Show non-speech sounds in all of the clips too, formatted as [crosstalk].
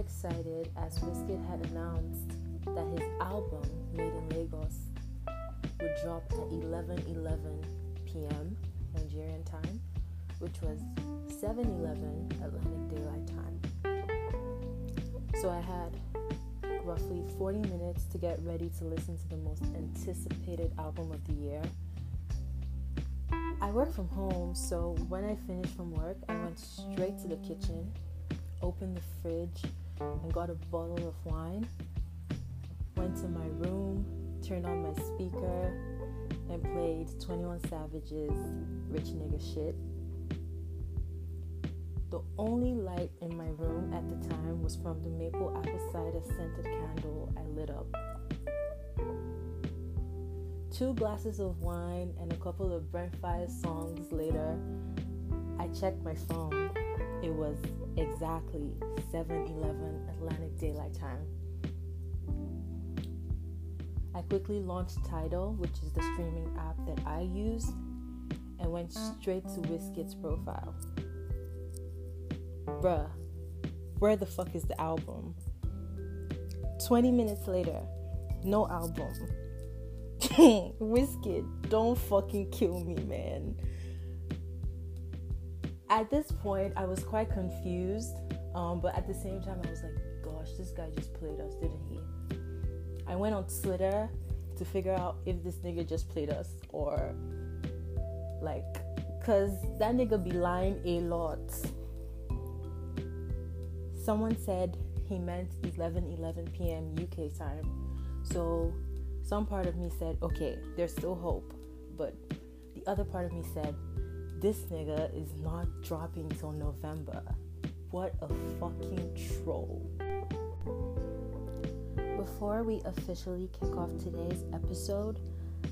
excited as Wizkid had announced that his album, Made in Lagos, would drop at 11 11 p.m. Nigerian time, which was 7 11 Atlantic Daylight Time. So I had roughly 40 minutes to get ready to listen to the most anticipated album of the year. I work from home, so when I finished from work, I went straight to the kitchen, opened the fridge, and got a bottle of wine. Went to my room, turned on my speaker, and played 21 Savage's Rich Nigga Shit. The only light in my room at the time was from the maple apple cider scented candle I lit up. Two glasses of wine and a couple of Brent Faiyaz songs later, I checked my phone. It was exactly 7:11 Atlantic Daylight Time. I quickly launched Tidal, which is the streaming app that I use, and went straight to Wizkid's profile. Bruh, where the fuck is the album? 20 minutes later, no album. [laughs] Wizkid, don't fucking kill me, man. At this point, I was quite confused, um, but at the same time, I was like, gosh, this guy just played us, didn't he? I went on Twitter to figure out if this nigga just played us or like, cause that nigga be lying a lot. Someone said he meant 11 11 p.m. UK time. So some part of me said, okay, there's still hope. But the other part of me said, this nigga is not dropping till November. What a fucking troll. Before we officially kick off today's episode,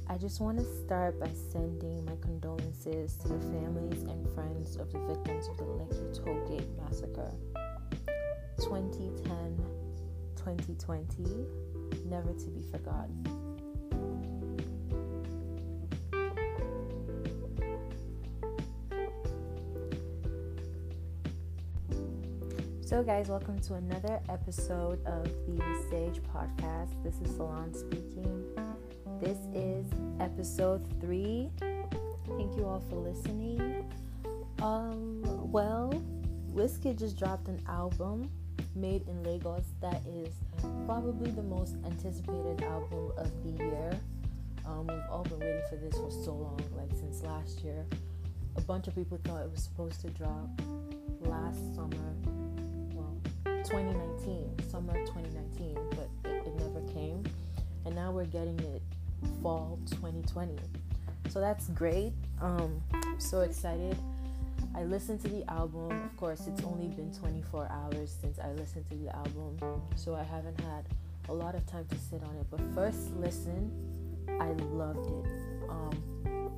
I just want to start by sending my condolences to the families and friends of the victims of the Lekki Tollgate massacre. 2010 2020, never to be forgotten. So, guys, welcome to another episode of the Sage Podcast. This is Salon speaking. This is episode three. Thank you all for listening. Um, well, Wizkid just dropped an album made in Lagos that is probably the most anticipated album of the year. Um, we've all been waiting for this for so long, like since last year. A bunch of people thought it was supposed to drop last summer, 2019, summer 2019, but it, it never came. And now we're getting it fall 2020. So that's great. Um, I'm so excited. I listened to the album. Of course, it's only been 24 hours since I listened to the album, so I haven't had a lot of time to sit on it. But first listen, I loved it. Um,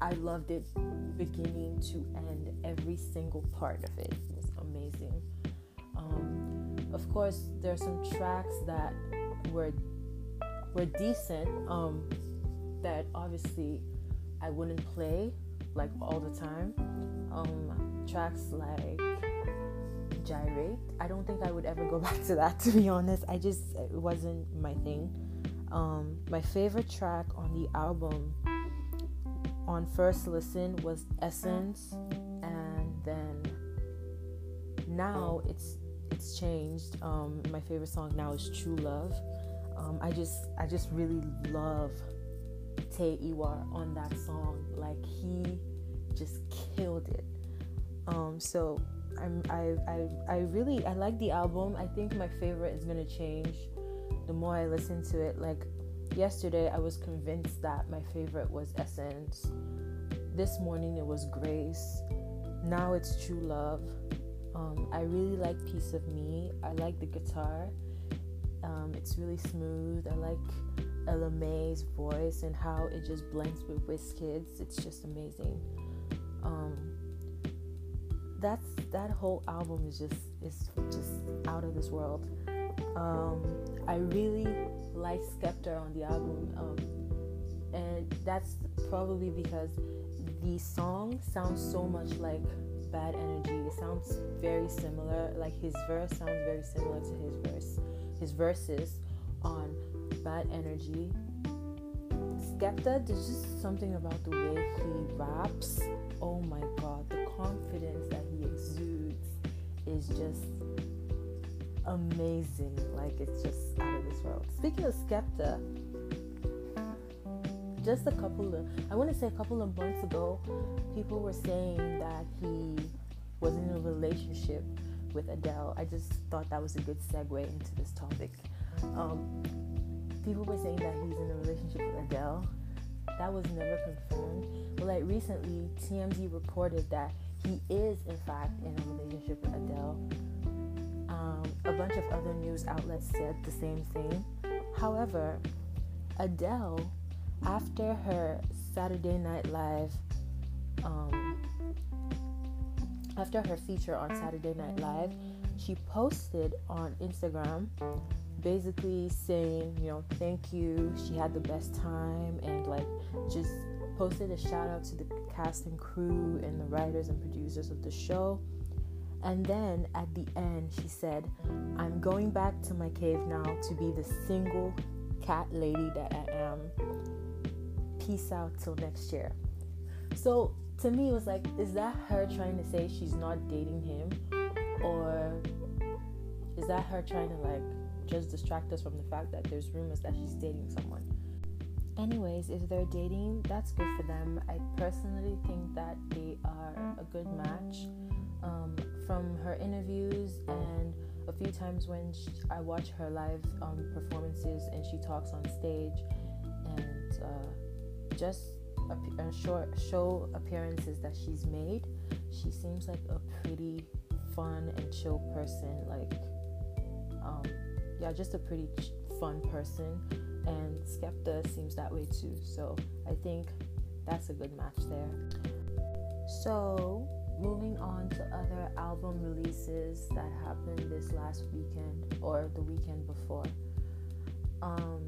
I loved it beginning to end. Every single part of it was amazing. Um, of course, there are some tracks that were were decent. Um, that obviously I wouldn't play like all the time. Um, tracks like Gyrate. I don't think I would ever go [laughs] back to that to be honest. I just it wasn't my thing. Um, my favorite track on the album on first listen was Essence, and then now it's it's changed. Um, my favorite song now is True Love. Um, I just I just really love Tay Iwar on that song. Like he just killed it. Um, so I'm I, I I really I like the album. I think my favorite is gonna change the more I listen to it. Like yesterday I was convinced that my favorite was Essence. This morning it was Grace. Now it's True Love. Um, I really like Piece of Me. I like the guitar. Um, it's really smooth. I like Ella Mai's voice and how it just blends with Wizkid's. It's just amazing. Um, that's that whole album is just is just out of this world. Um, I really like Skepta on the album, um, and that's probably because the song sounds so much like Bad Energy. It sounds very similar. Like his verse sounds very similar to his verse, his verses on Bad Energy. Skepta, there's just something about the way he raps. Oh my god, the confidence that he exudes is just amazing. Like it's just out of this world. Speaking of Skepta, just a couple of I want to say a couple of months ago, people were saying that he was in a relationship with Adele. I just thought that was a good segue into this topic. Um, people were saying that he's in a relationship with Adele. That was never confirmed. But like recently, TMZ reported that he is in fact in a relationship with Adele. Um, a bunch of other news outlets said the same thing. However, Adele after her Saturday Night Live, um, after her feature on Saturday Night Live, she posted on Instagram basically saying, you know, thank you. She had the best time and like just posted a shout out to the cast and crew and the writers and producers of the show. And then at the end, she said, I'm going back to my cave now to be the single cat lady that I am peace out till next year. So to me, it was like, is that her trying to say she's not dating him? Or is that her trying to like just distract us from the fact that there's rumors that she's dating someone? Anyways, if they're dating, that's good for them. I personally think that they are a good match. Um, from her interviews and a few times when she, I watch her live um, performances and she talks on stage, and uh, just a, a short show appearances that she's made, she seems like a pretty fun and chill person. Like, um, yeah, just a pretty ch- fun person. And Skepta seems that way too. So I think that's a good match there. So, moving on to other album releases that happened this last weekend or the weekend before. Um,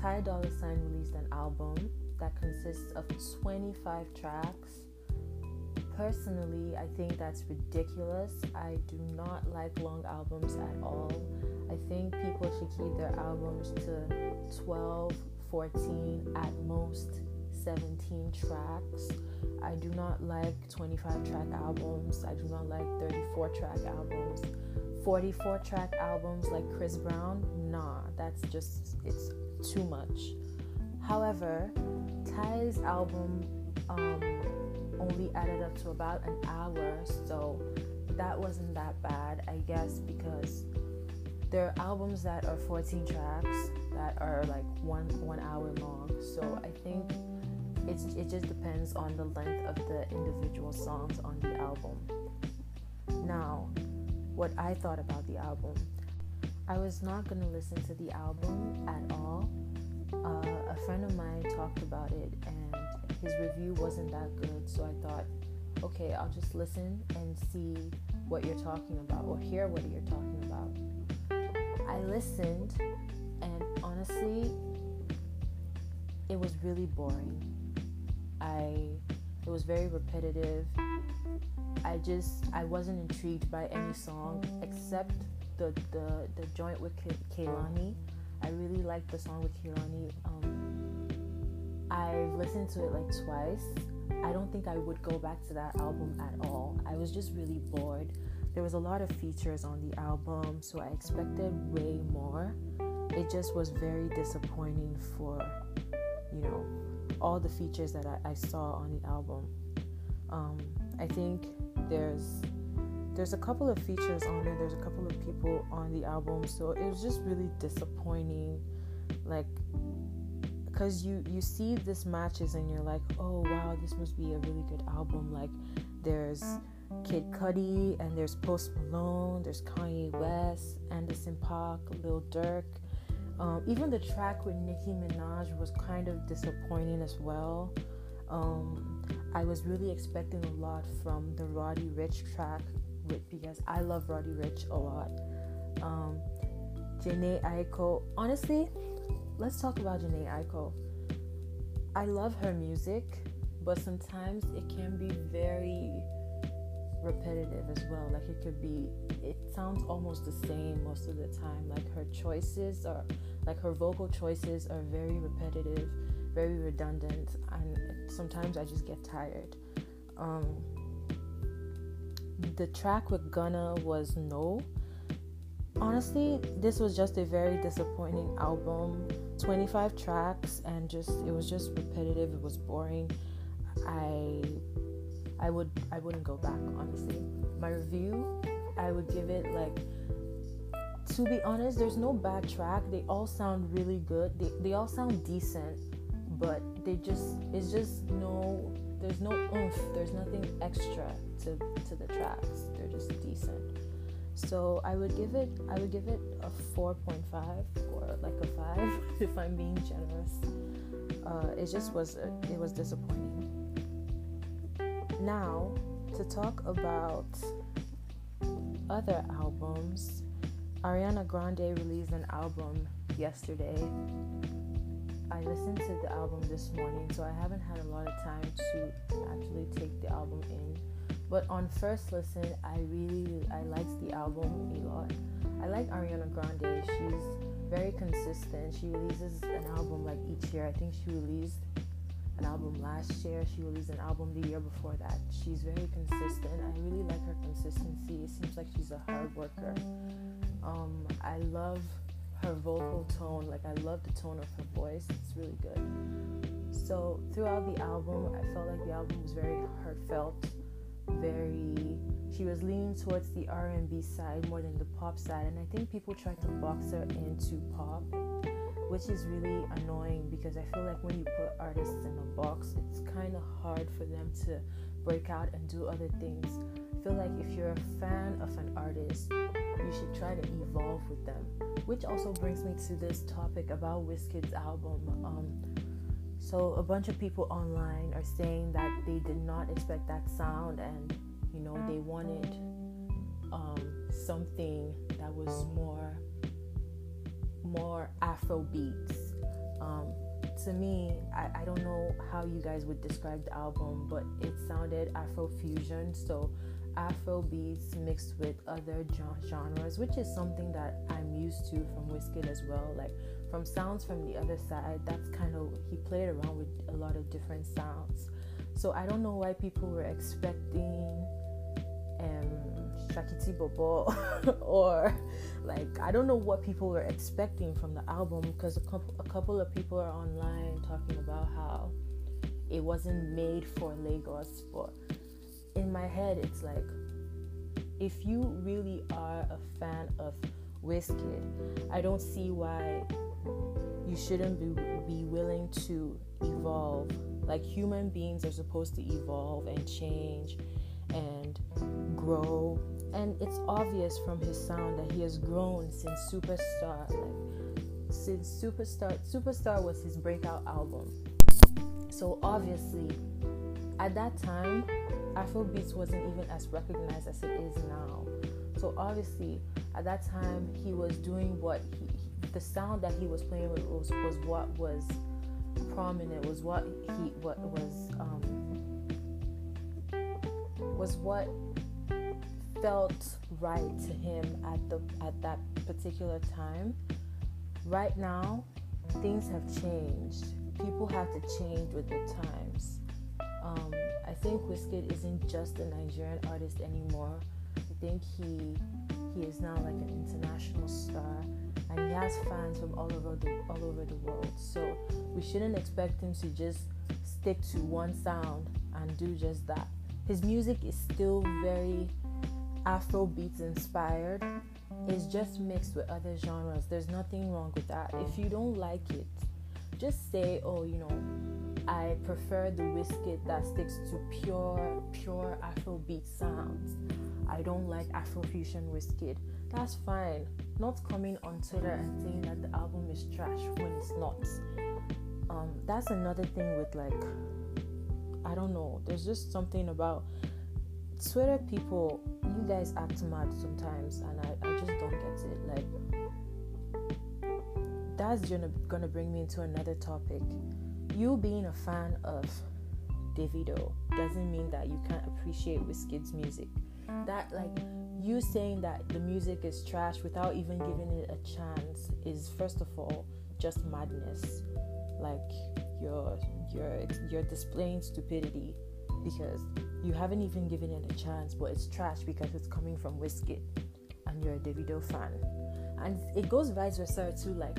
Ty Dolla Sign released an album that consists of 25 tracks. Personally, I think that's ridiculous. I do not like long albums at all. I think people should keep their albums to 12, 14, at most 17 tracks. I do not like 25 track albums. I do not like 34 track albums. 44 track albums like Chris Brown, nah, that's just, it's too much. However, Ty's album um, only added up to about an hour, so that wasn't that bad, I guess, because there are albums that are 14 tracks that are like one one hour long. So I think it's it just depends on the length of the individual songs on the album. Now, what I thought about the album, I was not gonna listen to the album at all uh, a friend of mine talked about it and his review wasn't that good. So I thought, okay, I'll just listen and see what you're talking about or hear what you're talking about. I listened and honestly, it was really boring. I it was very repetitive. I just I wasn't intrigued by any song except the the, the joint with Kehlani. I really like the song with Kehlani. Um, I've listened to it like twice. I don't think I would go back to that album at all. I was just really bored. There was a lot of features on the album, so I expected way more. It just was very disappointing for, you know, all the features that I, I saw on the album. Um, I think there's there's a couple of features on there there's a couple of people on the album so it was just really disappointing like because you you see this matches and you're like oh wow this must be a really good album. Like there's Kid Cudi and there's Post Malone there's Kanye West Anderson .Paak Lil Durk. Um, even the track with Nicki Minaj was kind of disappointing as well. Um, I was really expecting a lot from the Roddy Ricch track because I love Roddy Ricch a lot. Um, Jhené Aiko, honestly, let's talk about Jhené Aiko. I love her music, but sometimes it can be very repetitive as well. Like it could be, it sounds almost the same most of the time. Like her choices are, like her vocal choices are very repetitive, very redundant, and sometimes I just get tired. Um, the track with Gunna was No. Honestly, this was just a very disappointing album. 25 tracks and just it was just repetitive. It was boring. I I would I wouldn't go back honestly. My review, I would give it like to be honest, there's no bad track. They all sound really good. They they all sound decent, but they just it's just no there's no oomph. There's nothing extra to to the tracks. They're just decent. So I would give it I would give it a 4.5 or like a 5 [laughs] if I'm being generous. Uh, it just was it was disappointing. Now, to talk about other albums, Ariana Grande released an album yesterday. I listened to the album this morning, so I haven't had a lot of time to actually take the album in. But on first listen, I really I liked the album a lot. I like Ariana Grande. She's very consistent. She releases an album like each year. I think she released an album last year. She released an album the year before that. She's very consistent. I really like her consistency. It seems like she's a hard worker. Um, I love her vocal tone. Like I love the tone of her voice. It's really good. So throughout the album, I felt like the album was very heartfelt. Very. She was leaning towards the R&B side more than the pop side, and I think people tried to box her into pop which is really annoying because I feel like when you put artists in a box, it's kind of hard for them to break out and do other things. I feel like if you're a fan of an artist, you should try to evolve with them. Which also brings me to this topic about Wizkid's album. Um, so a bunch of people online are saying that they did not expect that sound, and you know they wanted um, something that was more more Afro beats. Um, to me, I, I don't know how you guys would describe the album, but it sounded Afro fusion. So Afro beats mixed with other genres, which is something that I'm used to from Wizkid as well. Like from sounds from the other side, that's kind of he played around with a lot of different sounds. So I don't know why people were expecting um Shakiti Bobo [laughs] or like I don't know what people were expecting from the album because a couple a couple of people are online talking about how it wasn't made for Lagos but in my head it's like if you really are a fan of Wizkid I don't see why you shouldn't be, be willing to evolve like human beings are supposed to evolve and change and grow and it's obvious from his sound that he has grown since Superstar. Like since Superstar, Superstar was his breakout album. So obviously, at that time, Afrobeats wasn't even as recognized as it is now. So obviously, at that time, he was doing what he, the sound that he was playing with was, was what was prominent, was what he what was um, was what felt right to him at the at that particular time. Right now, things have changed. People have to change with the times. Um, I think Wizkid isn't just a Nigerian artist anymore. I think he he is now like an international star, and he has fans from all over the all over the world. So we shouldn't expect him to just stick to one sound and do just that. His music is still very Afro beats inspired. It's just mixed with other genres. There's nothing wrong with that. If you don't like it, just say, oh, you know, I prefer the Wizkid that sticks to pure, pure Afrobeat sounds. I don't like Afrofusion Wizkid. That's fine. Not coming on Twitter and saying that the album is trash when it's not. Um, that's another thing with like, I don't know. There's just something about Twitter people, you guys act mad sometimes, and I, I just don't get it. Like, that's gonna, gonna bring me into another topic. You being a fan of Davido doesn't mean that you can't appreciate Wizkid's music. That like you saying that the music is trash without even giving it a chance is first of all just madness. Like you're you're you're displaying stupidity because you haven't even given it a chance, but it's trash because it's coming from Wizkid and you're a Davido fan. And it goes vice versa too, like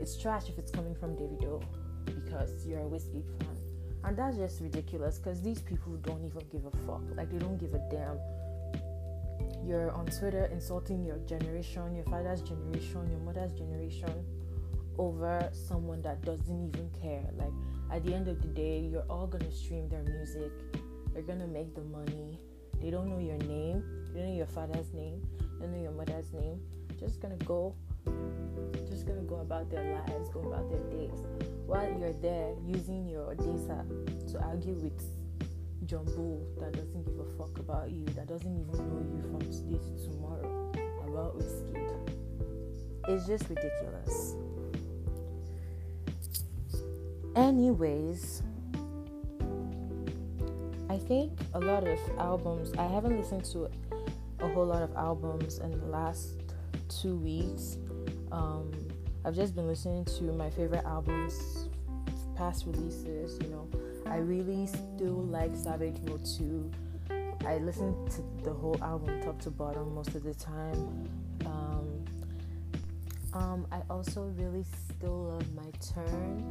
it's trash if it's coming from Davido because you're a Wizkid fan. And that's just ridiculous because these people don't even give a fuck. Like they don't give a damn. You're on Twitter insulting your generation, your father's generation, your mother's generation over someone that doesn't even care. Like at the end of the day, you're all gonna stream their music. They're gonna make the money. They don't know your name. They don't know your father's name. They don't know your mother's name. Just gonna go, just gonna go about their lives, go about their days, while you're there using your data to argue with Bull that doesn't give a fuck about you, that doesn't even know you from today to tomorrow about Wizkid. It's just ridiculous. Anyways, I think a lot of albums, I haven't listened to a whole lot of albums in the last two weeks. Um, I've just been listening to my favorite albums, past releases, you know. I really still like Savage Mode 2. I listen to the whole album top to bottom most of the time. Um, um, I also really still love My Turn.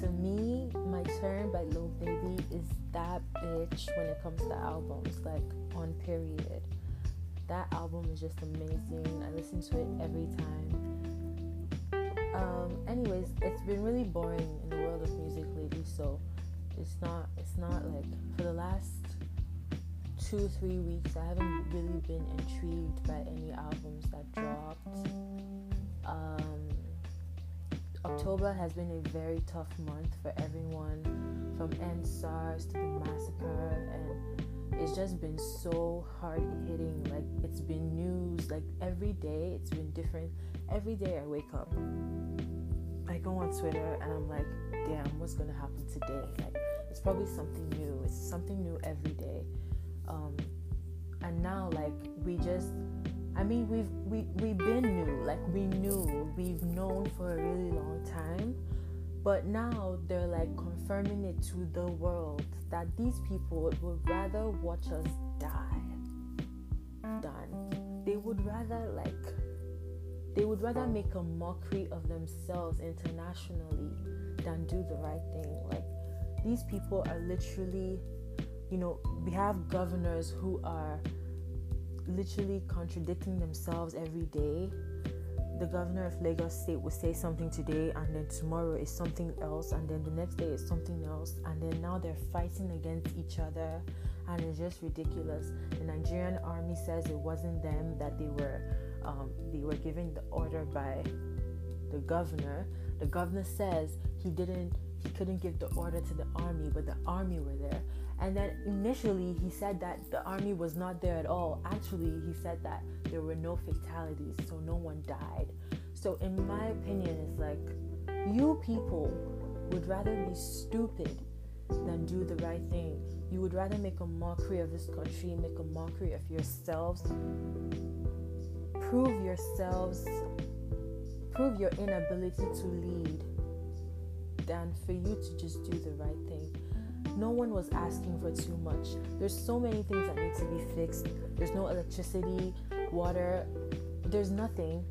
To me, My Turn by Lil Baby is that bitch when it comes to albums, like on period. That album is just amazing. I listen to it every time. Um, anyways, it's been really boring in the world of music lately, so it's not it's not like for the last two, three weeks I haven't really been intrigued by any albums that dropped. Um, October has been a very tough month for everyone, from EndSARS to the massacre, and it's just been so hard hitting. Like it's been news, like every day it's been different. Every day I wake up, I go on Twitter and I'm like, damn, what's gonna happen today? Like it's probably something new. It's something new every day. Um, and now like we just I mean, we've we we've been new, like we knew, we've known for a really long time, but now they're like confirming it to the world that these people would rather watch us die than they would rather like they would rather make a mockery of themselves internationally than do the right thing. Like these people are literally, you know, we have governors who are literally contradicting themselves every day. The governor of Lagos State will say something today, and then tomorrow is something else, and then the next day is something else, and then now they're fighting against each other, and it's just ridiculous. The Nigerian army says it wasn't them that they were um, they were given the order by the governor. The governor says he didn't he couldn't give the order to the army, but the army were there. And then initially he said that the army was not there at all. Actually, he said that there were no fatalities, so no one died. So, in my opinion, it's like you people would rather be stupid than do the right thing. You would rather make a mockery of this country, make a mockery of yourselves, prove yourselves, prove your inability to lead, than for you to just do the right thing no one was asking for too much. There's so many things that need to be fixed. There's no electricity, water, there's nothing.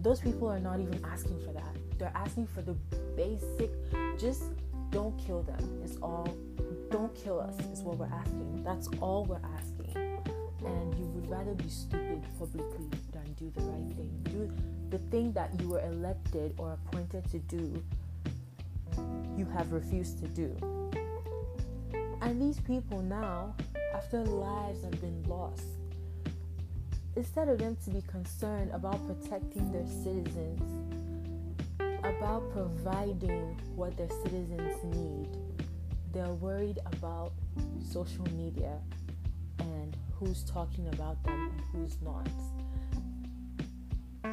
Those people are not even asking for that. They're asking for the basic, just don't kill them. It's all, don't kill us, is what we're asking. That's all we're asking. And you would rather be stupid publicly than do the right thing. Do the thing that you were elected or appointed to do, you have refused to do and these people now, after lives have been lost, instead of them to be concerned about protecting their citizens, about providing what their citizens need, they're worried about social media and who's talking about them and who's not.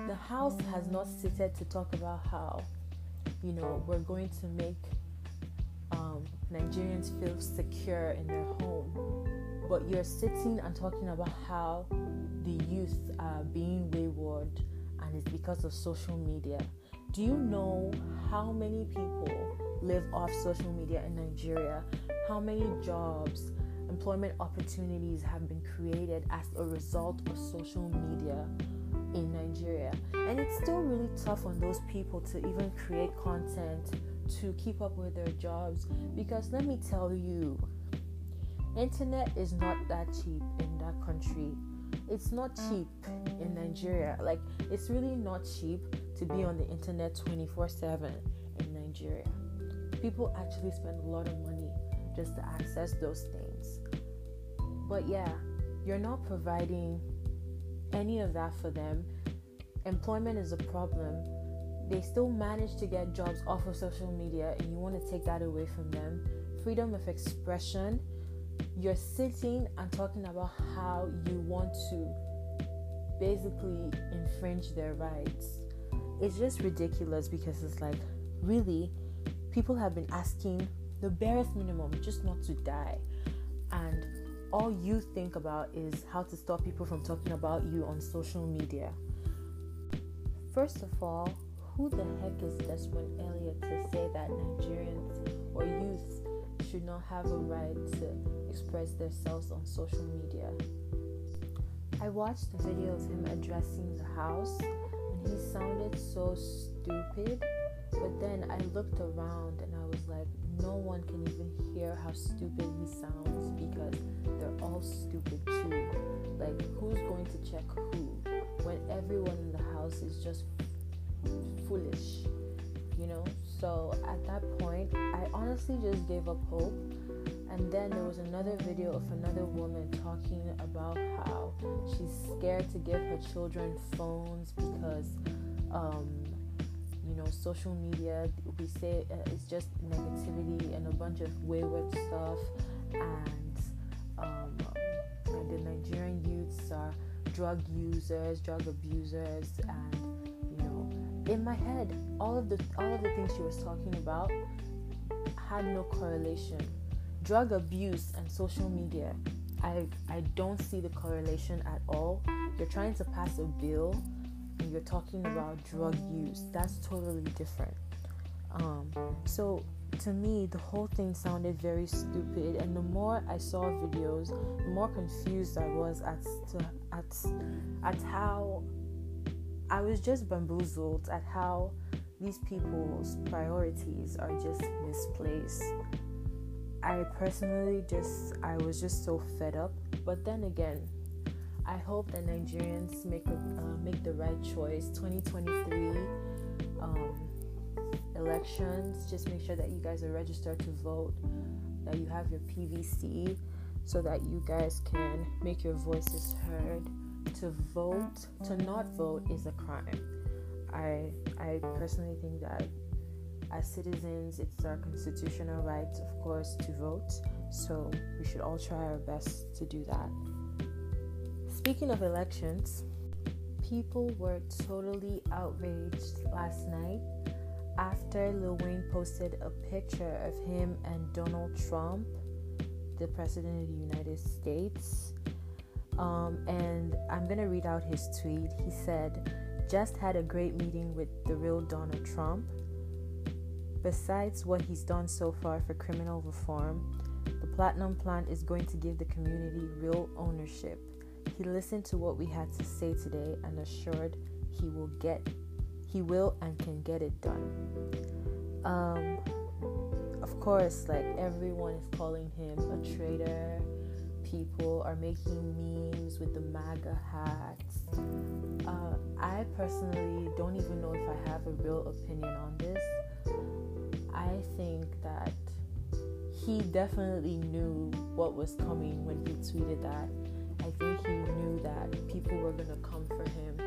The House has not seated to talk about how, you know, we're going to make Nigerians feel secure in their home. but you're sitting and talking about how the youth are being wayward and it's because of social media. Do you know how many people live off social media in Nigeria? How many jobs, employment opportunities have been created as a result of social media in Nigeria? And it's still really tough on those people to even create content to keep up with their jobs because let me tell you, internet is not that cheap in that country. It's not cheap in Nigeria. Like, it's really not cheap to be on the internet 24 7 in Nigeria. People actually spend a lot of money just to access those things. But yeah, you're not providing any of that for them. Employment is a problem. They still manage to get jobs off of social media, and you want to take that away from them. Freedom of expression you're sitting and talking about how you want to basically infringe their rights. It's just ridiculous because it's like, really, people have been asking the barest minimum just not to die. And all you think about is how to stop people from talking about you on social media. First of all, who the heck is Desmond Elliott to say that Nigerians or youth should not have a right to express themselves on social media. I watched the video of him addressing the House and he sounded so stupid. But then I looked around and I was like, no one can even hear how stupid he sounds because they're all stupid too. Like, who's going to check who when everyone in the house is just foolish, you know? So at that point, I honestly just gave up hope and then there was another video of another woman talking about how she's scared to give her children phones because, um, you know, social media, we say uh, it's just negativity and a bunch of wayward stuff. And, um, the Nigerian youths are drug users, drug abusers, and, in my head, all of the all of the things she was talking about had no correlation drug abuse and social media I, I don't see the correlation at all. You're trying to pass a bill and you're talking about drug use. That's totally different. Um, so to me, the whole thing sounded very stupid. And the more I saw videos, the more confused I was at at at how I was just bamboozled at how these people's priorities are just misplaced. I personally just I was just so fed up. But then again, I hope that Nigerians make a, uh, make the right choice. 2023 um, elections. Just make sure that you guys are registered to vote. That you have your PVC, so that you guys can make your voices heard. To vote, to not vote is a crime. I I personally think that as citizens, it's our constitutional right, of course, to vote. So we should all try our best to do that. Speaking of elections, people were totally outraged last night after Lil Wayne posted a picture of him and Donald Trump, the President of the United States. Um, and I'm going to read out his tweet. He said, Just had a great meeting with the real Donald Trump. Besides what he's done so far for criminal reform, the Platinum Plan is going to give the community real ownership. He listened to what we had to say today and assured he will get he will and can get it done. Um of course, like everyone is calling him a traitor. People are making memes with the MAGA hats. Uh, I personally don't even know if I have a real opinion on this I think that he definitely knew what was coming when he tweeted that. I think he knew that people were going to come for him.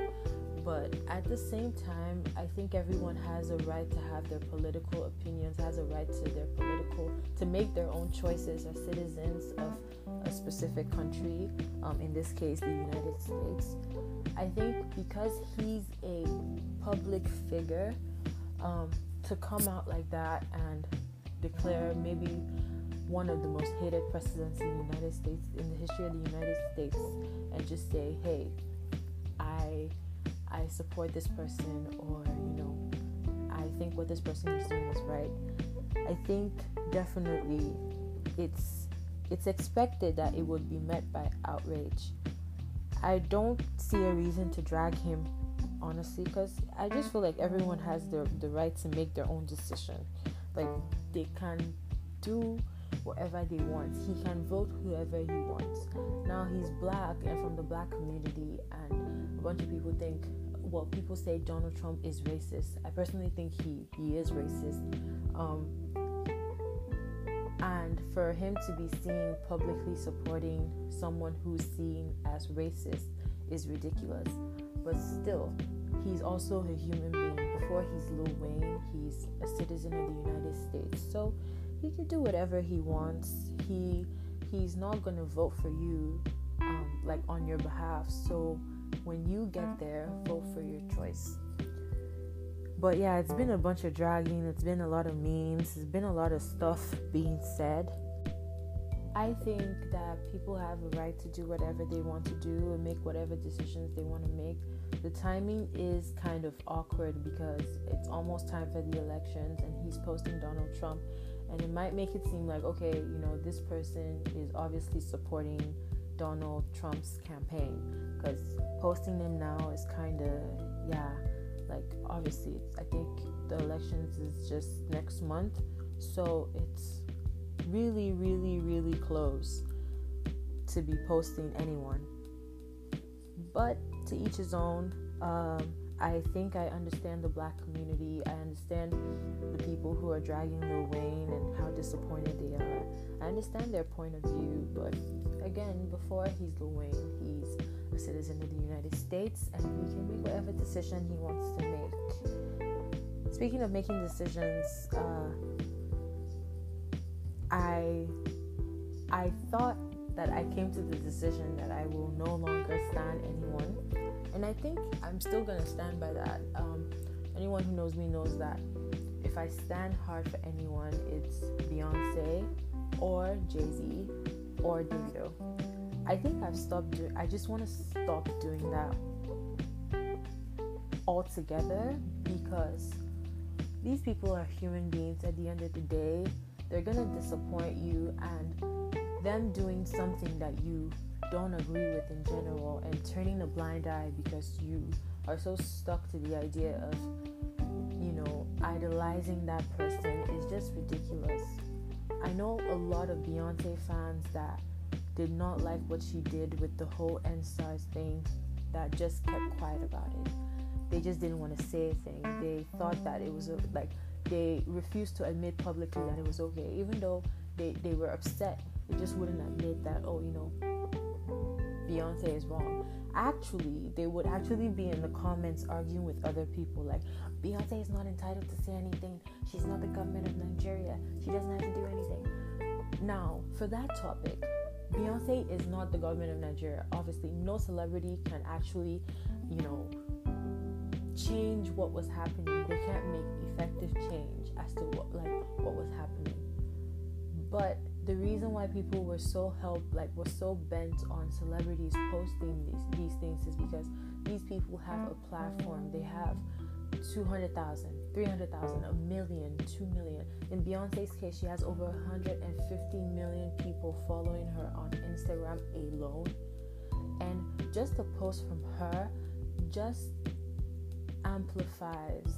But at the same time, I think everyone has a right to have their political opinions, has a right to their political, to make their own choices as citizens of a specific country, um, in this case, the United States. I think because he's a public figure, um, to come out like that and declare maybe one of the most hated presidents in the United States in the history of the United States and just say, "Hey, I I support this person or, you know, I think what this person is doing is right." I think definitely it's it's expected that it would be met by outrage. I don't see a reason to drag him honestly because I just feel like everyone has the the right to make their own decision. Like they can do whatever they want. He can vote whoever he wants. Now he's black and from the black community, and a bunch of people think, well, people say Donald Trump is racist. I personally think he he is racist. Um, and for him to be seen publicly supporting someone who's seen as racist is ridiculous. But still, he's also a human being. Before he's Lil Wayne, he's a citizen of the United States. So he can do whatever he wants. He he's not gonna vote for you um, like on your behalf. So when you get there, vote for your choice. But yeah, it's been a bunch of dragging. It's been a lot of memes. There's been a lot of stuff being said. I think that people have a right to do whatever they want to do and make whatever decisions they want to make. The timing is kind of awkward because it's almost time for the elections and he's posting Donald Trump and it might make it seem like okay you know this person is obviously supporting donald trump's campaign because posting them now is kind of yeah like obviously i think the elections is just next month so it's really really really close to be posting anyone but to each his own um, I think I understand the black community. I understand the people who are dragging Lil Wayne and how disappointed they are. I understand their point of view, but again, before he's Lil Wayne, he's a citizen of the United States and he can make whatever decision he wants to make. Speaking of making decisions, uh, I I thought that I came to the decision that I will no longer stand anyone and I think I'm still gonna stand by that. Um, anyone who knows me knows that if I stand hard for anyone, it's Beyonce or Jay Z or Davido. I think I've stopped doing. I just want to stop doing that altogether because these people are human beings. At the end of the day, they're gonna disappoint you, and them doing something that you don't agree with in general and turning a blind eye because you are so stuck to the idea of you know idolizing that person is just ridiculous i know a lot of beyonce fans that did not like what she did with the whole EndSARS thing that just kept quiet about it they just didn't want to say a thing they thought that it was like they refused to admit publicly that it was okay even though they, they were upset they just wouldn't admit that oh you know Beyonce is wrong. Actually, they would actually be in the comments arguing with other people like Beyonce is not entitled to say anything. She's not the government of Nigeria. She doesn't have to do anything. Now, for that topic, Beyonce is not the government of Nigeria. Obviously, no celebrity can actually, you know, change what was happening. They can't make effective change as to what like what was happening. But the reason why people were so help like were so bent on celebrities posting these these things is because these people have a platform. They have 200,000, 300,000, a million, 2 million. In Beyonce's case, she has over 150 million people following her on Instagram alone. And just a post from her just amplifies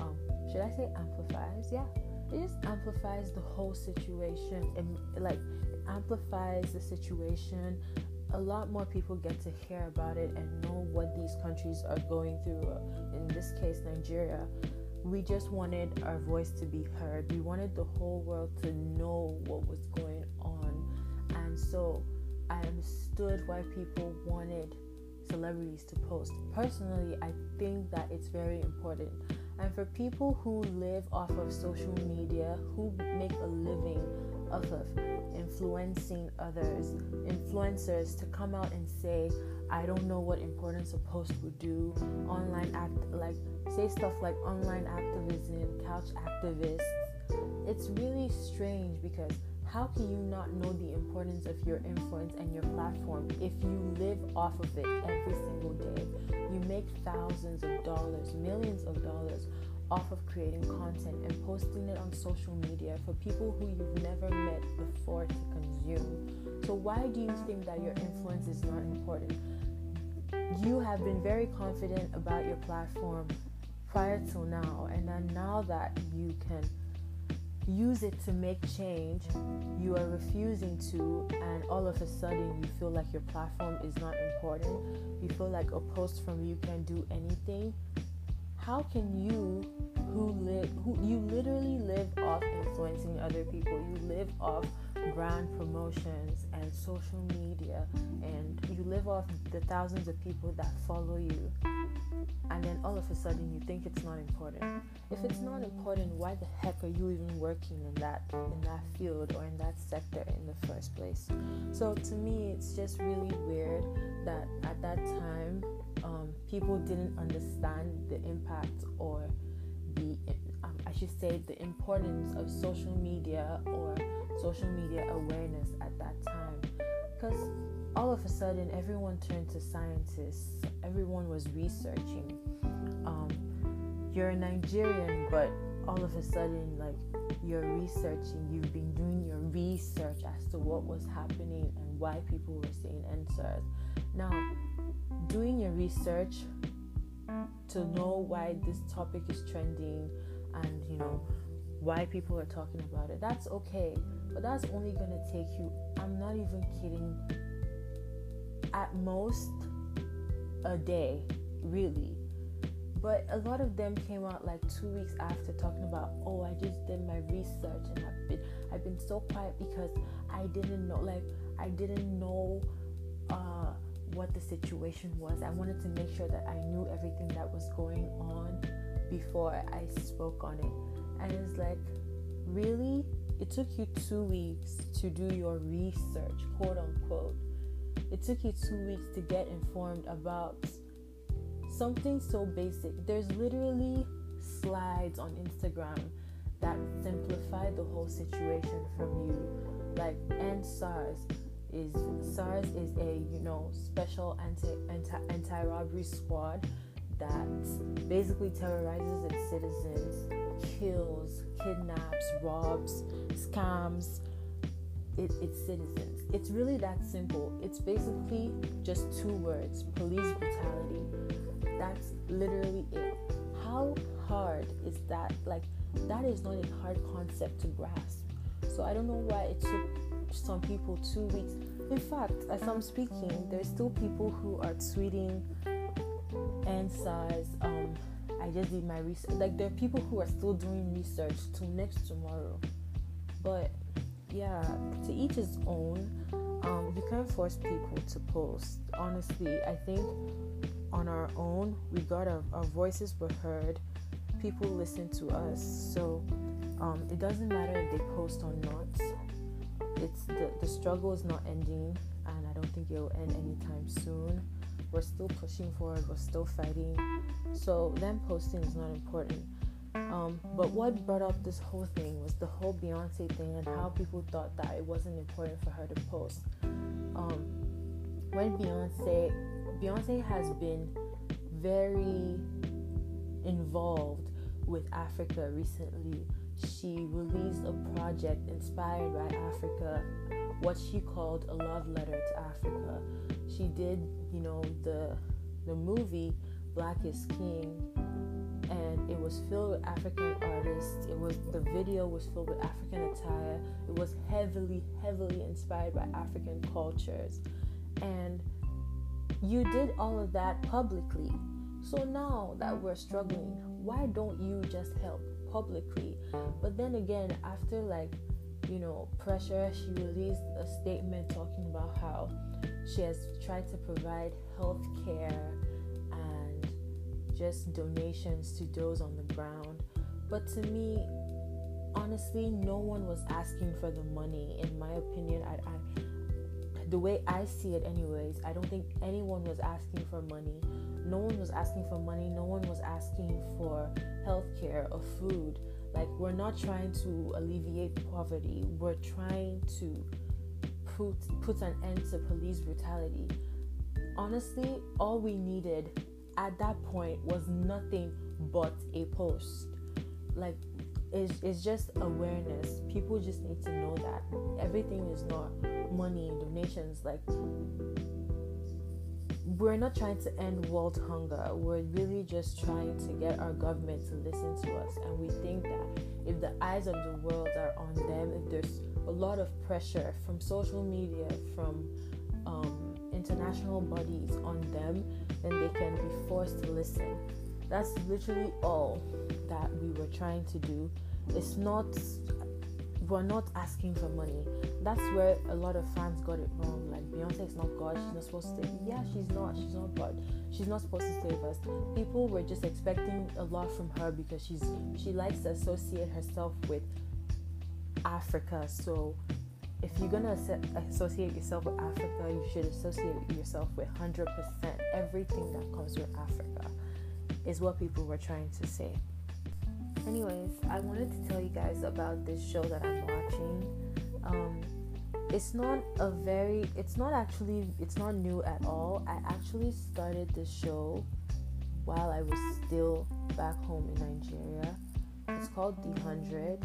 um should I say amplifies? Yeah it just amplifies the whole situation and like amplifies the situation a lot more people get to hear about it and know what these countries are going through. In this case nigeria we just wanted our voice to be heard. We wanted the whole world to know what was going on. And so i understood why people wanted celebrities to post. Personally i think that it's very important. And for people who live off of social media, who make a living of influencing others, influencers to come out and say, I don't know what importance a post would do, online act like say stuff like online activism, couch activists. It's really strange because how can you not know the importance of your influence and your platform if you live off of it every single day? You make thousands of dollars, millions of dollars off of creating content and posting it on social media for people who you've never met before to consume. So, why do you think that your influence is not important? You have been very confident about your platform prior till now, and then now that you can use it to make change, you are refusing to, and all of a sudden you feel like your platform is not important. You feel like a post from you can do anything. How can you, who live, who you literally live off influencing other people, you live off brand promotions and social media, and you live off the thousands of people that follow you and then all of a sudden you think it's not important. If it's not important, why the heck are you even working in that in that field or in that sector in the first place? So to me, it's just really weird that at that time um, people didn't understand the impact or the I should say the importance of social media or social media awareness at that time. Because all of a sudden everyone turned to scientists. Everyone was researching. Um, you're a nigerian but all of a sudden like you're researching. You've been doing your research as to what was happening and why people were saying EndSARS. now doing your research to know why this topic is trending and you know why people are talking about it that's okay but that's only gonna take you i'm not even kidding at most a day, really. But a lot of them came out like two weeks after talking about, oh, I just did my research and I've been I've been so quiet because I didn't know like I didn't know uh, what the situation was. I wanted to make sure that I knew everything that was going on before I spoke on it. And it's like, really? It took you two weeks to do your research, quote unquote it took you two weeks to get informed about something so basic. There's literally slides on Instagram that simplify the whole situation from you. Like, and SARS is SARS is a you know special anti anti anti robbery squad that basically terrorizes its citizens, kills, kidnaps, robs, scams, it, its citizens. It's really that simple. It's basically just two words police brutality. That's literally it. How hard is that? Like, that is not a hard concept to grasp. So I don't know why it took some people two weeks. In fact, as I'm speaking, there's still people who are tweeting EndSARS. Um, I just did my research. Like there are people who are still doing research till next tomorrow. But yeah, to each his own. Um, you can't force people to post. Honestly, I think on our own, we got our, our voices were heard. People listen to us, so um, it doesn't matter if they post or not. It's the the struggle is not ending, and I don't think it will end anytime soon. We're still pushing forward. We're still fighting. So them posting is not important. Um, but what brought up this whole thing was the whole Beyonce thing and how people thought that it wasn't important for her to post. Um, when Beyonce, Beyonce has been very involved with Africa recently. She released a project inspired by Africa, what she called a love letter to Africa. She did, you know, the the movie Black is King and it was filled with African artists. It was the video was filled with African attire. It was heavily, heavily inspired by African cultures. And you did all of that publicly. So now that we're struggling, why don't you just help publicly? But then again, after like, you know, pressure, she released a statement talking about how she has tried to provide health care and just donations to those on the ground. But to me, honestly, no one was asking for the money. In my opinion, I, I the way I see it, anyways, I don't think anyone was asking for money. No one was asking for money. No one was asking for healthcare or food. Like, we're not trying to alleviate poverty, we're trying to put, put an end to police brutality. Honestly, all we needed at that point was nothing but a post. Like, it's, it's just awareness. People just need to know that everything is not money and donations. Like, we're not trying to end world hunger. We're really just trying to get our government to listen to us. And we think that if the eyes of the world are on them, if there's a lot of pressure from social media, from um, international bodies on them, then they can be forced to listen. That's literally all that we were trying to do. It's not, we're not asking for money. That's where a lot of fans got it wrong. Like, Beyonce is not God, she's not supposed to save. Yeah, she's not, she's not God. She's not supposed to save us. People were just expecting a lot from her because she's she likes to associate herself with Africa. So if you're gonna associate yourself with Africa, you should associate yourself with 100% everything that comes with Africa, is what people were trying to say. Anyways, I wanted to tell you guys about this show that I'm watching. Um, it's not a very, it's not actually, it's not new at all. I actually started this show while I was still back home in Nigeria. It's called The Hundred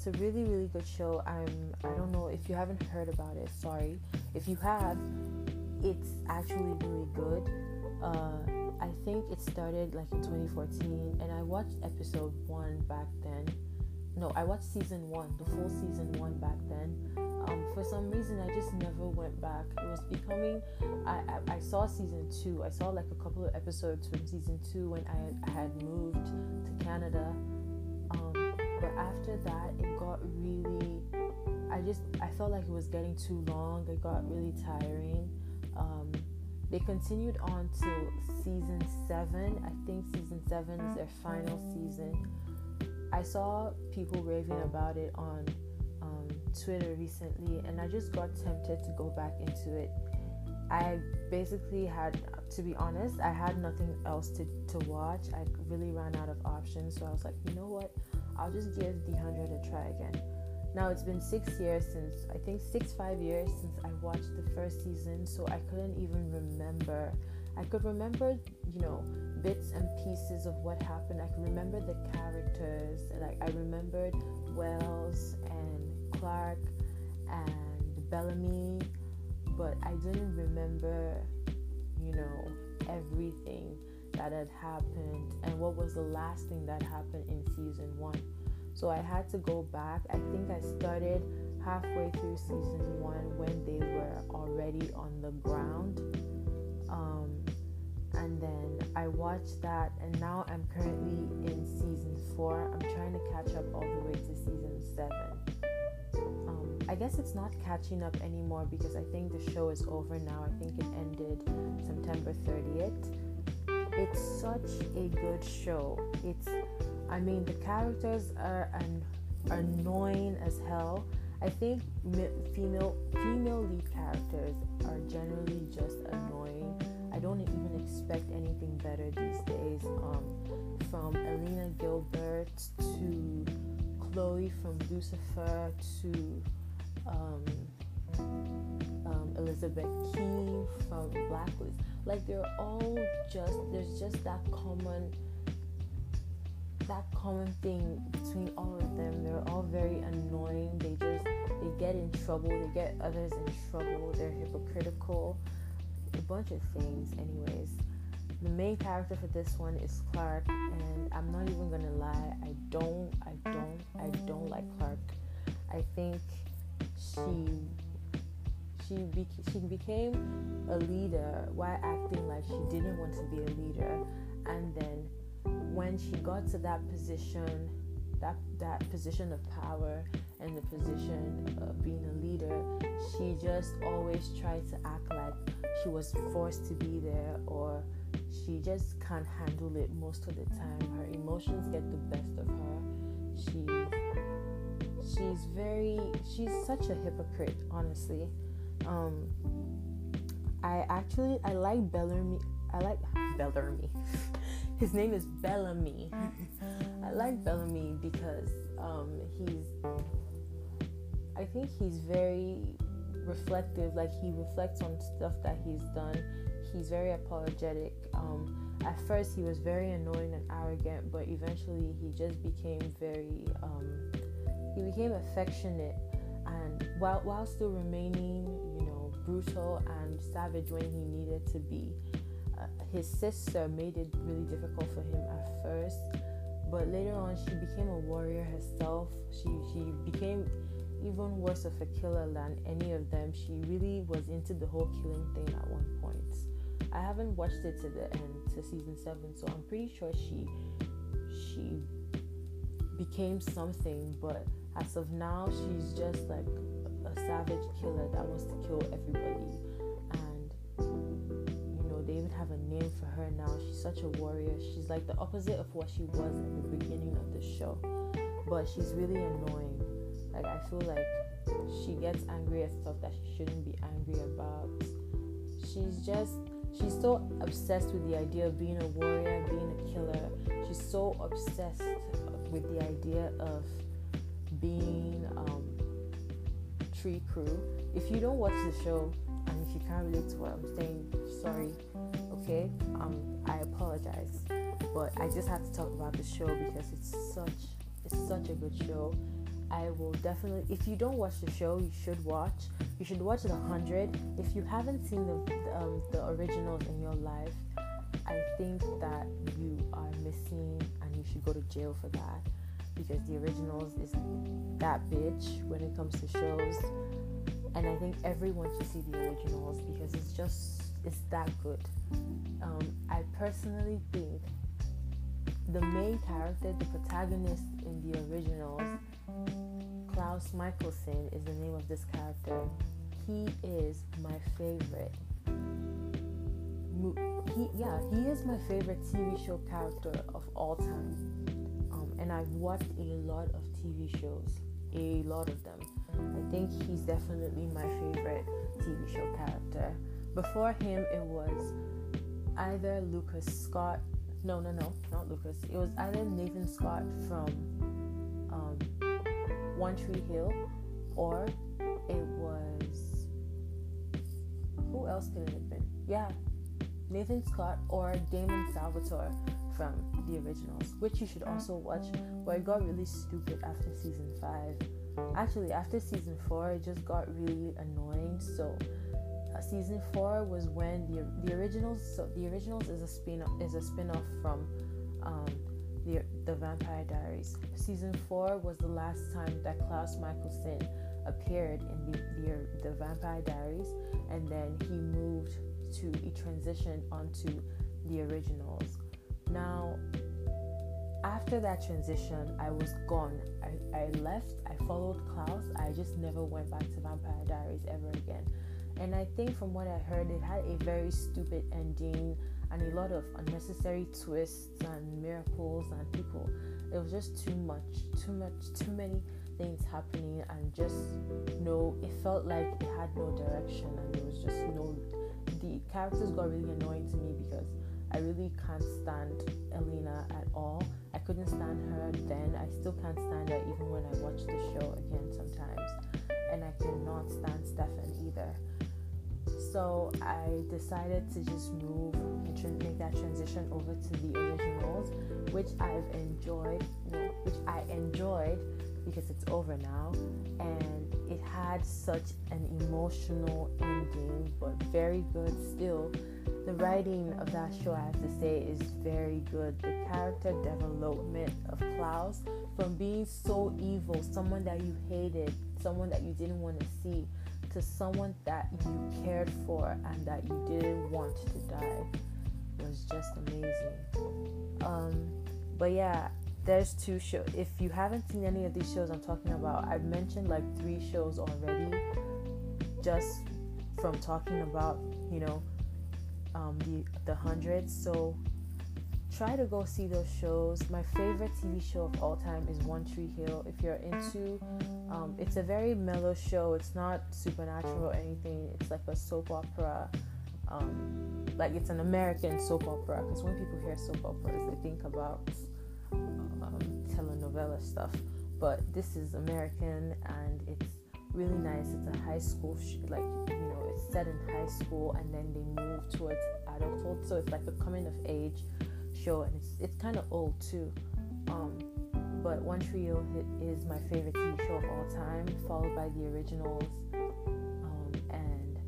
it's a really really good show i'm i don't know if you haven't heard about it sorry if you have it's actually really good uh, i think it started like in 2014 and i watched episode one back then. No i watched season one the full season one back then. Um, for some reason i just never went back. It was becoming I, I, I saw season two. I saw like a couple of episodes from season two when i, I had moved to canada. Um, but after that it got really i just i felt like it was getting too long. It got really tiring. Um, they continued on to season seven. I think season seven is their final season. I saw people raving about it on um, twitter recently and i just got tempted to go back into it. I basically had to be honest i had nothing else to, to watch. I really ran out of options so i was like you know what? I'll just give the 100 a try again. Now it's been six years since, I think six, five years since I watched the first season, so I couldn't even remember. I could remember, you know, bits and pieces of what happened. I could remember the characters. Like I remembered Wells and Clark and Bellamy, but I didn't remember, you know, everything that had happened and what was the last thing that happened in season one. So I had to go back. I think I started halfway through season one when they were already on the ground. Um, and then I watched that, and now I'm currently in season four. I'm trying to catch up all the way to season seven. Um, I guess it's not catching up anymore because I think the show is over now. I think it ended September 30th it's such a good show. It's, I mean, the characters are an, annoying as hell. I think female female lead characters are generally just annoying. I don't even expect anything better these days. Um, from Elena Gilbert to Chloe from Lucifer to um, um, Elizabeth Keen from Blacklist like they're all just there's just that common that common thing between all of them. They're all very annoying. They just they get in trouble. They get others in trouble. They're hypocritical. A bunch of things anyways. The main character for this one is clark and i'm not even gonna lie i don't i don't i don't like clark. I think she she be- she became a leader while acting like she didn't want to be a leader. And then when she got to that position that that position of power and the position of being a leader she just always tried to act like she was forced to be there or she just can't handle it most of the time her emotions get the best of her she's she's very she's such a hypocrite honestly um, I actually I like Bellamy. I like Bellamy. [laughs] His name is Bellamy. I like Bellamy because Um, he's, I think he's very reflective. Like he reflects on stuff that he's done. He's very apologetic. Um, at first, he was very annoying and arrogant, but eventually, he just became very. Um, he became affectionate, and while while still remaining, you know, brutal and savage when he needed to be. His sister made it really difficult for him at first, but later on, she became a warrior herself. She she became even worse of a killer than any of them. She really was into the whole killing thing at one point. I haven't watched it to the end to season seven, so I'm pretty sure she she became something, but as of now, she's just like a savage killer that wants to kill everybody. Have a name for her now. She's such a warrior. She's like the opposite of what she was at the beginning of the show, but she's really annoying. Like I feel like she gets angry at stuff that she shouldn't be angry about. She's just she's so obsessed with the idea of being a warrior, being a killer. She's so obsessed with the idea of being um, tree crew. If you don't watch the show and if you can't relate to what I'm saying, sorry. Okay, um, I apologize, but I just have to talk about the show because it's such it's such a good show. I will definitely. If you don't watch the show, you should watch. You should watch the hundred. If you haven't seen the um, the originals in your life, I think that you are missing, and you should go to jail for that because the originals is that bitch when it comes to shows. And I think everyone should see the originals because it's just it's that good. Um, I personally think the main character, the protagonist in the originals, Klaus Mikaelson is the name of this character. He is my favorite. He, yeah, he is my favorite TV show character of all time. Um, and I've watched a lot of TV shows, a lot of them. I think he's definitely my favorite TV show character. Before him, it was either Lucas Scott. No, no, no, not Lucas. It was either Nathan Scott from um, One Tree Hill, or it was who else could it have been? Yeah, Nathan Scott or Damon Salvatore from the originals, which you should also watch. But it got really stupid after season five. Actually, after season four, it just got really annoying. So, season four was when the the originals. So the originals is a spin is a spin off from um, the the Vampire Diaries. Season four was the last time that Klaus Mikaelson appeared in the, the the Vampire Diaries, and then he moved to he transitioned onto the originals. Now, after that transition, I was gone. I, I left. I followed Klaus. I just never went back to Vampire Diaries ever again. And I think from what I heard, it had a very stupid ending and a lot of unnecessary twists and miracles and people. It was just too much, too much, too many things happening, and just no. It felt like it had no direction, and there was just no. The characters got really annoying to me because I really can't stand Elena at all. I couldn't stand her then. I still can't stand her even when I watch the show again sometimes. And I cannot stand Stefan either. So I decided to just move and make that transition over to the originals, which I've enjoyed, which I enjoyed because it's over now. And it had such an emotional ending, but very good still. The writing of that show, I have to say, is very good. The character development of Klaus from being so evil, someone that you hated, someone that you didn't want to see, to someone that you cared for and that you didn't want to die was just amazing. Um, but yeah, there's two shows. If you haven't seen any of these shows I'm talking about, I've mentioned like three shows already just from talking about, you know, um, the the hundreds. So try to go see those shows. My favorite TV show of all time is One Tree Hill. If you're into, um, it's a very mellow show. It's not supernatural or anything. It's like a soap opera. Um, like it's an American soap opera. Because when people hear soap operas, they think about um, telenovela stuff. but this is American and it's really nice. It's a high school, sh- like you know, it's set in high school and then they move towards adulthood. So it's like a coming of age show, and it's it's kind of old too. Um, but One Tree Hill is my favorite TV show of all time, followed by the originals. Um, and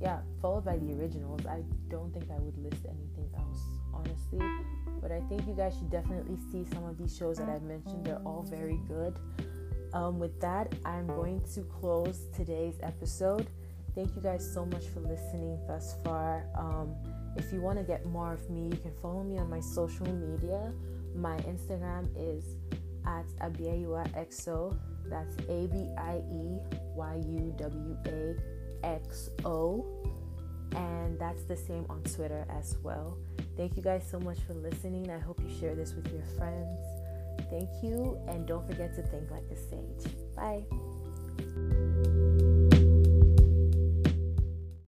yeah, followed by the originals. I don't think I would list anything else, honestly. But I think you guys should definitely see some of these shows that I've mentioned. They're all very good. Um, with that, I'm going to close today's episode. Thank you guys so much for listening thus far. Um, if you want to get more of me, you can follow me on my social media. My Instagram is at Abieyuwa That's A B I E Y U W A X O. And that's the same on Twitter as well. Thank you guys so much for listening. I hope you share this with your friends. Thank you, and don't forget to think like a sage. Bye.